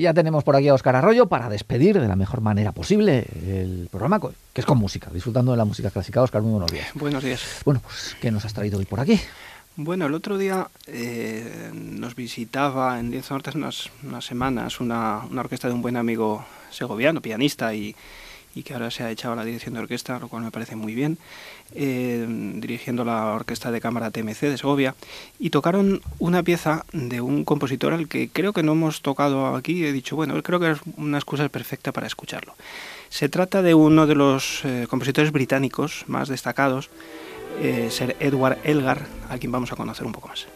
Y ya tenemos por aquí a Óscar Arroyo para despedir de la mejor manera posible el programa, que es con música, disfrutando de la música clásica. Óscar, muy buenos días. Buenos días. Bueno, pues, ¿qué nos has traído hoy por aquí? Bueno, el otro día eh, nos visitaba en Diez Nortes unas, unas semanas una, una orquesta de un buen amigo segoviano, pianista y y que ahora se ha echado a la dirección de orquesta, lo cual me parece muy bien, eh, dirigiendo la orquesta de cámara TMC de Segovia, y tocaron una pieza de un compositor al que creo que no hemos tocado aquí, he dicho, bueno, creo que es una excusa perfecta para escucharlo. Se trata de uno de los eh, compositores británicos más destacados, eh, Edward Elgar, a quien vamos a conocer un poco más.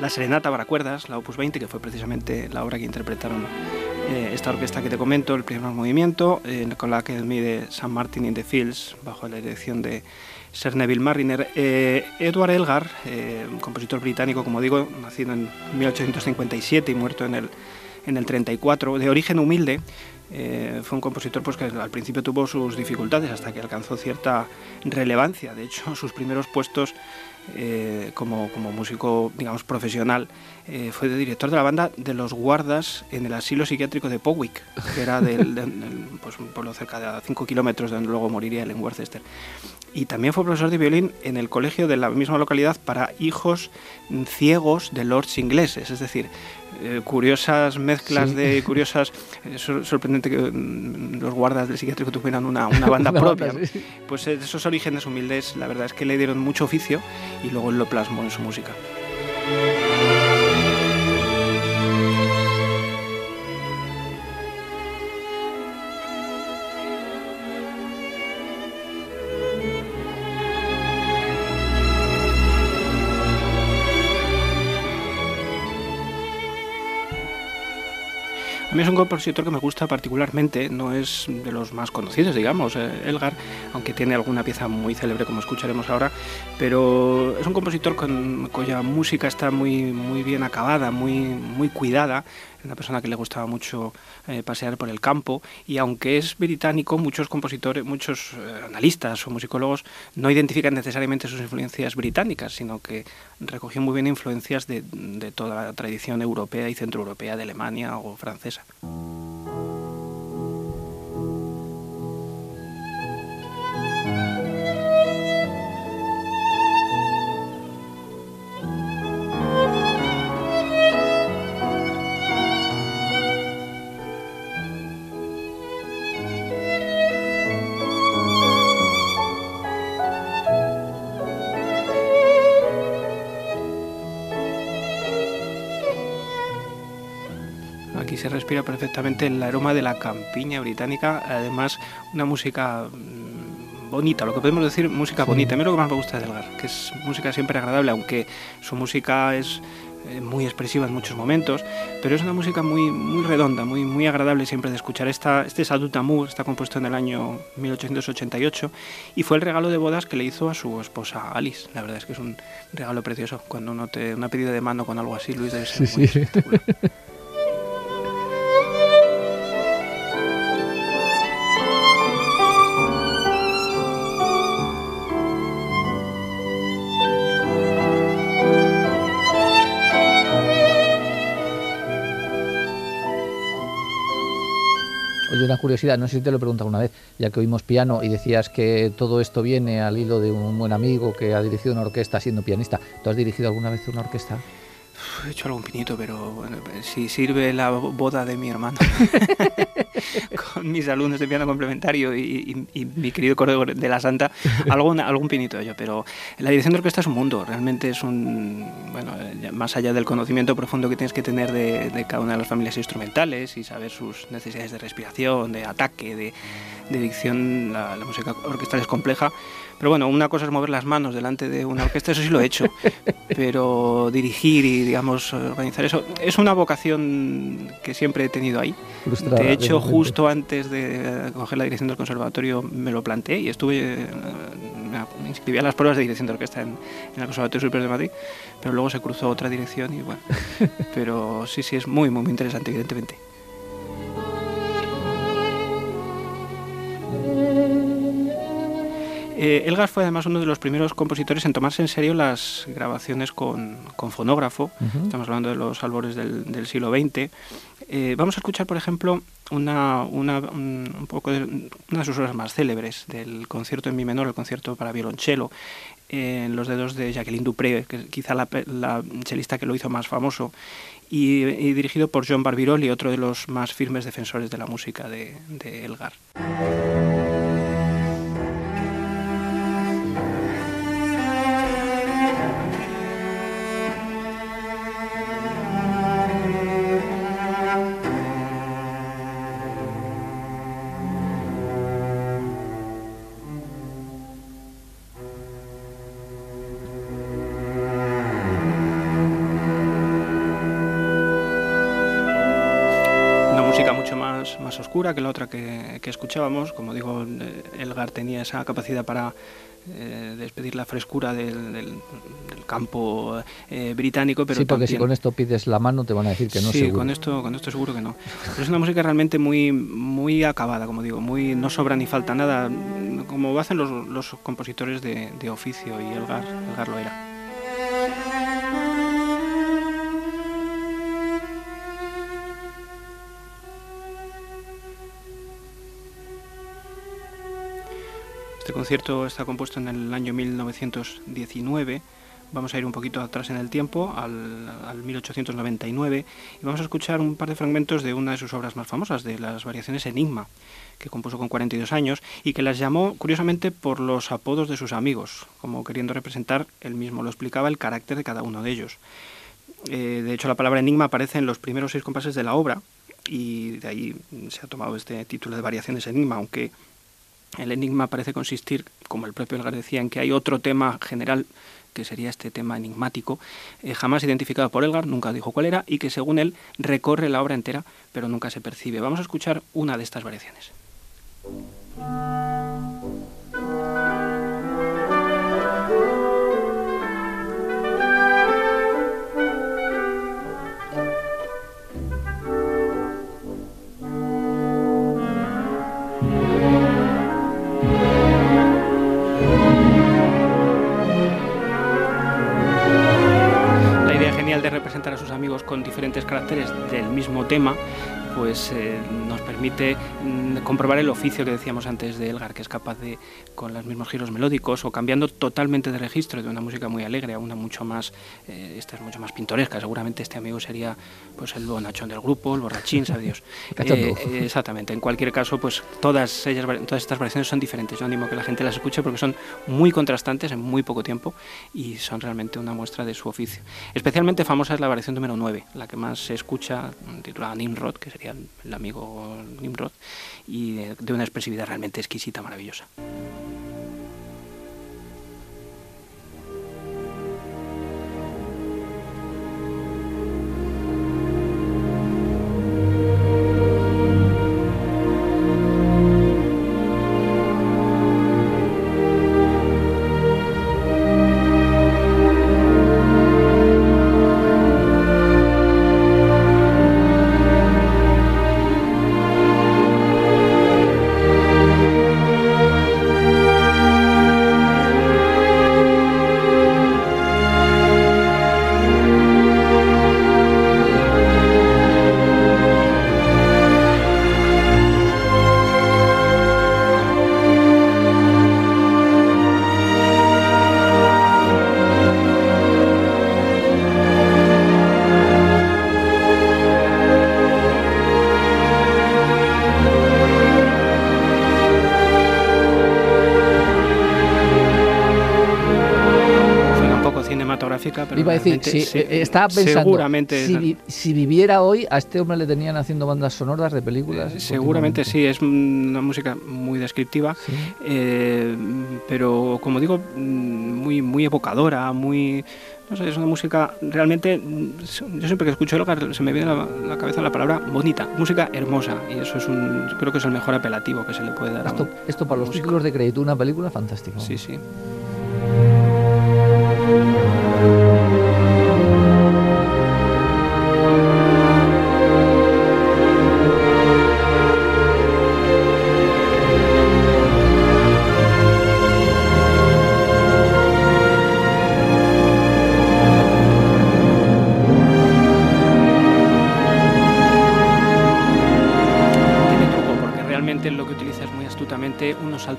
La, Serenata para cuerdas, la Opus 20, que fue precisamente la obra que interpretaron eh, esta orquesta que te comento, el primer movimiento, eh, con la que mide San Martin in the Fields, bajo la dirección de Sir Neville Mariner. Eh, Edward Elgar, compositor británico, como digo, nacido en 1857 y muerto en el, en el 34, de origen humilde, fue un compositor pues, que al principio tuvo sus dificultades hasta que alcanzó cierta relevancia. De hecho, sus primeros puestos eh, como, músico, digamos, profesional, eh, fue director de la banda de los guardas en el asilo psiquiátrico de Powick, que era del, pues, un pueblo cerca de 5 kilómetros de donde luego moriría él en Worcester. Y también fue profesor de violín en el colegio de la misma localidad para hijos ciegos de lords ingleses, es decir, eh, curiosas mezclas de curiosas. Es sorprendente que mm, los guardas del psiquiátrico tuvieran una, una banda propia. Pues eh, esos orígenes humildes, la verdad es que le dieron mucho oficio y luego lo plasmó en su música. A mí es un compositor que me gusta particularmente, no es de los más conocidos, digamos, eh, Elgar, aunque tiene alguna pieza muy célebre como escucharemos ahora, pero es un compositor cuya música está muy, muy bien acabada, muy, muy cuidada, una persona que le gustaba mucho eh, pasear por el campo y aunque es británico, muchos compositores, muchos eh, analistas o musicólogos no identifican necesariamente sus influencias británicas, sino que recogió muy bien influencias de, de toda la tradición europea y centroeuropea de Alemania o francesa. Se respira perfectamente el aroma de la campiña británica, además una música mm, bonita, lo que podemos decir música bonita. A mí lo que más me gusta de Delgar, que es música siempre agradable, aunque su música es eh, muy expresiva en muchos momentos, pero es una música muy, muy redonda, muy, muy agradable siempre de escuchar. Esta, este Sadut Amour está compuesto en el año 1888 y fue el regalo de bodas que le hizo a su esposa Alice. La verdad es que es un regalo precioso. Cuando uno te una pedida de mano con algo así, Luis, debe ser muy sí. curiosidad, no sé si te lo he preguntado una vez, ya que oímos piano y decías que todo esto viene al hilo de un buen amigo que ha dirigido una orquesta siendo pianista. ¿Tú has dirigido alguna vez una orquesta? He hecho algún pinito, pero bueno, si sirve la boda de mi hermano con mis alumnos de piano complementario y, mi querido coro de la Santa, algún, algún pinito yo. Pero la dirección de orquesta es un mundo, realmente es un, bueno, más allá del conocimiento profundo que tienes que tener de, de cada una de las familias instrumentales y saber sus necesidades de respiración, de ataque, de dicción, la, música orquestal es compleja. Pero bueno, una cosa es mover las manos delante de una orquesta, eso sí lo he hecho. Pero dirigir y, digamos, organizar eso es una vocación que siempre he tenido ahí. de hecho, justo antes de coger la dirección del conservatorio me lo planteé y estuve, me inscribí a las pruebas de dirección de orquesta en, en el Conservatorio Superior de Madrid, pero luego se cruzó otra dirección y bueno. pero sí, sí, es muy, muy interesante, evidentemente. Eh, Elgar fue además uno de los primeros compositores en tomarse en serio las grabaciones con, fonógrafo. Estamos hablando de los albores del, siglo XX. Eh, vamos a escuchar, por ejemplo, una, un, poco de, una de sus obras más célebres, del concierto en mi menor, el concierto para violonchelo, en los dedos de Jacqueline Dupré, que quizá la, la chelista que lo hizo más famoso, y, dirigido por John Barbirolli, otro de los más firmes defensores de la música de, de Elgar. Oscura que la otra que, escuchábamos. Como digo, eh, Elgar tenía esa capacidad para eh, despedir la frescura del, campo eh, británico. Pero sí, porque si con esto pides la mano te van a decir que no. Sí, con esto, con esto seguro que no. Pero es una música realmente muy, muy acabada, como digo, muy no sobra ni falta nada, como hacen los, los compositores de, de oficio y Elgar, Elgar lo era. Este concierto está compuesto en el año 1919. Vamos a ir un poquito atrás en el tiempo, al, 1899, y vamos a escuchar un par de fragmentos de una de sus obras más famosas, de las variaciones Enigma, que compuso con 42 años y que las llamó, curiosamente, por los apodos de sus amigos, como queriendo representar, él mismo lo explicaba, el carácter de cada uno de ellos. Eh, de hecho, la palabra enigma aparece en los primeros seis compases de la obra, y de ahí se ha tomado este título de variaciones enigma, aunque el enigma parece consistir, como el propio Elgar decía, en que hay otro tema general que sería este tema enigmático, eh, jamás identificado por Elgar, nunca dijo cuál era, y que según él recorre la obra entera, pero nunca se percibe. Vamos a escuchar una de estas variaciones. Representar a sus amigos con diferentes caracteres del mismo tema pues eh, nos permite mm, comprobar el oficio que decíamos antes de Elgar, que es capaz de, con los mismos giros melódicos o cambiando totalmente de registro de una música muy alegre a una mucho más, eh, esta es mucho más pintoresca. Seguramente este amigo sería pues el bonachón del grupo, el borrachín, sabe Dios. Eh, exactamente. En cualquier caso, pues todas ellas, todas estas variaciones son diferentes. Yo animo a que la gente las escuche porque son muy contrastantes en muy poco tiempo y son realmente una muestra de su oficio. Especialmente famosa es la variación número 9, la que más se escucha, titulada Nimrod, que sería el, amigo Nimrod, y de una expresividad realmente exquisita, maravillosa. Iba a decir, realmente sí, eh, estaba pensando, seguramente si, si viviera hoy, a este hombre le tenían haciendo bandas sonoras de películas. Eh, Seguramente sí, es una música muy descriptiva, Sí. eh, pero como digo, mm, muy, muy evocadora, muy... No sé, es una música realmente... mm, Yo siempre que escucho Elgar se me viene a la, la cabeza la palabra bonita, música hermosa, y eso es un... Creo que es el mejor apelativo que se le puede dar a Esto, un- esto para los títulos de crédito, una película fantástica. Sí, sí.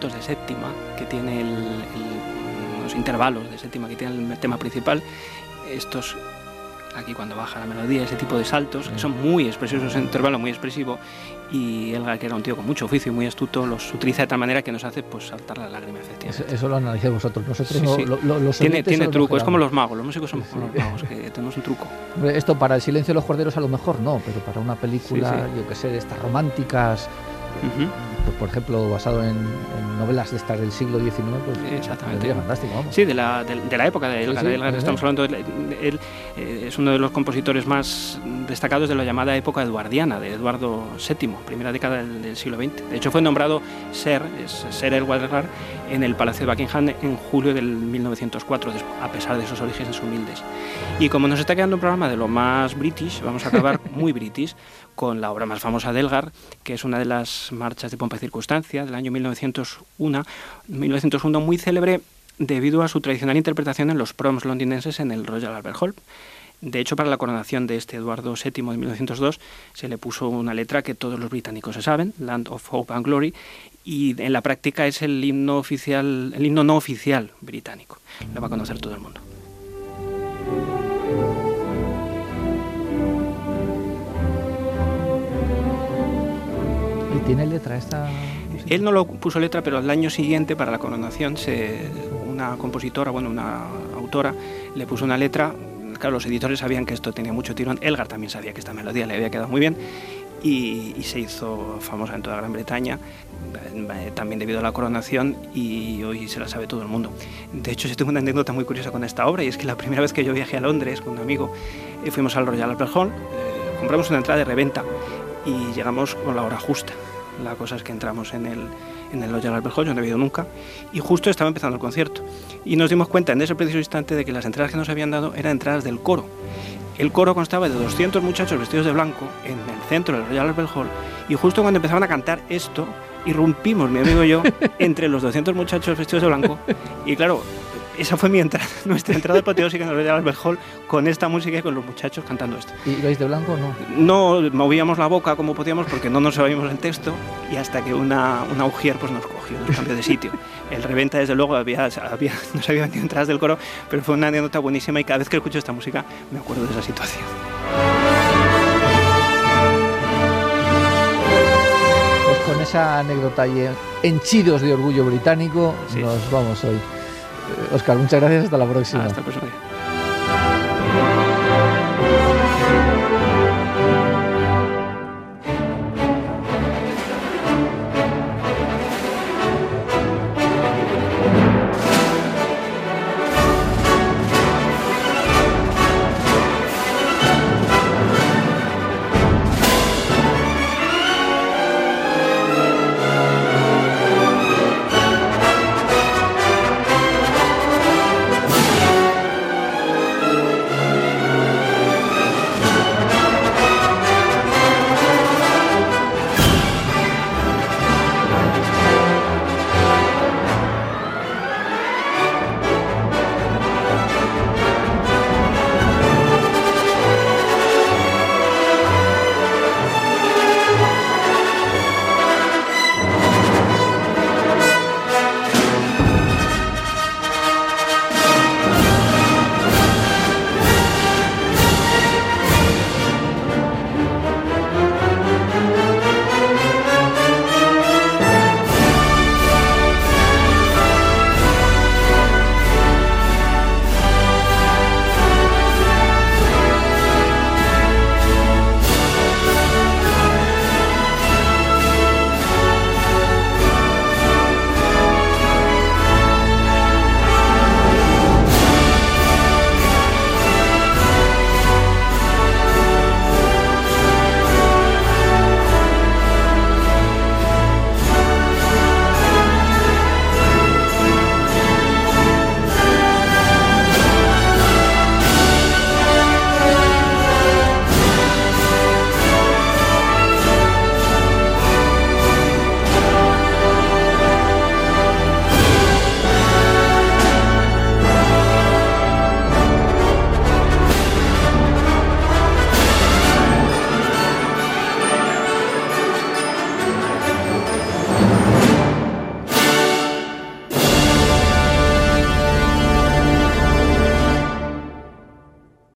De séptima que tiene el, el- unos intervalos de séptima que tiene el tema principal. Estos aquí cuando baja la melodía, ese tipo de saltos que son muy expresivos, es un intervalo muy expresivo y Elgar que era un tío con mucho oficio y muy astuto los utiliza de tal manera que nos hace pues saltar la lágrima efectivamente. Eso, eso lo analizáis vosotros. Nosotros Sí, no- sí. lo- lo- los Tiene, tiene truco, es como los magos, los músicos somos Sí, como los magos, que tenemos un truco. Esto para el silencio de los corderos a lo mejor no, pero para una película, yo que sé, de estas románticas, Ujú. Pues, por ejemplo, basado en, en novelas de estas del siglo XIX, pues Exactamente. sería fantástico, vamos. Sí, de la, de, de la época de Elgar. Sí, sí, Elgar, estamos hablando, de, él eh, es uno de los compositores más destacados de la llamada época eduardiana, de Eduardo VII, primera década del, del siglo XX. De hecho, fue nombrado Ser, es Ser Elgar en el Palacio de Buckingham en julio del 1904, des- a pesar de esos orígenes humildes. Y como nos está quedando un programa de lo más british, vamos a acabar muy british con la obra más famosa de Elgar, que es una de las marchas de pompa circunstancia del año 1901, 1901 muy célebre debido a su tradicional interpretación en los proms londinenses en el Royal Albert Hall. De hecho, para la coronación de este Eduardo VII de 1902 se le puso una letra que todos los británicos se saben, Land of Hope and Glory, y en la práctica es el himno oficial, el himno no oficial británico. Lo va a conocer todo el mundo. Tiene letra esta? Él no lo puso letra, pero al año siguiente, para la coronación, se, una compositora, bueno, una autora, le puso una letra. Claro, los editores sabían que esto tenía mucho tirón. Elgar también sabía que esta melodía le había quedado muy bien y, y se hizo famosa en toda Gran Bretaña, eh, también debido a la coronación y hoy se la sabe todo el mundo. De hecho, yo tengo una anécdota muy curiosa con esta obra y es que la primera vez que yo viajé a Londres con un amigo, eh, fuimos al Royal Albert Hall, eh, compramos una entrada de reventa y llegamos con la hora justa. La cosa es que entramos en el, en el Royal Albert Hall, yo no había ido nunca, y justo estaba empezando el concierto. Y nos dimos cuenta en ese preciso instante de que las entradas que nos habían dado eran entradas del coro. El coro constaba de 200 muchachos vestidos de blanco en el centro del Royal Albert Hall, y justo cuando empezaban a cantar esto, irrumpimos, mi amigo y yo, entre los 200 muchachos vestidos de blanco, y claro, esa fue mi entrada, nuestra entrada apoteósica en el Albert Hall, con esta música y con los muchachos cantando esto. ¿Y vais de blanco o no? No movíamos la boca como podíamos porque no nos sabíamos el texto y hasta que una, una ujier pues nos cogió, nos cambió de sitio. El reventa desde luego había, había, nos había vendido entradas del coro, pero fue una anécdota buenísima y cada vez que escucho esta música me acuerdo de esa situación. Pues con esa anécdota y henchidos de orgullo británico Sí. nos vamos hoy. Oscar, muchas gracias, hasta la próxima. Hasta día.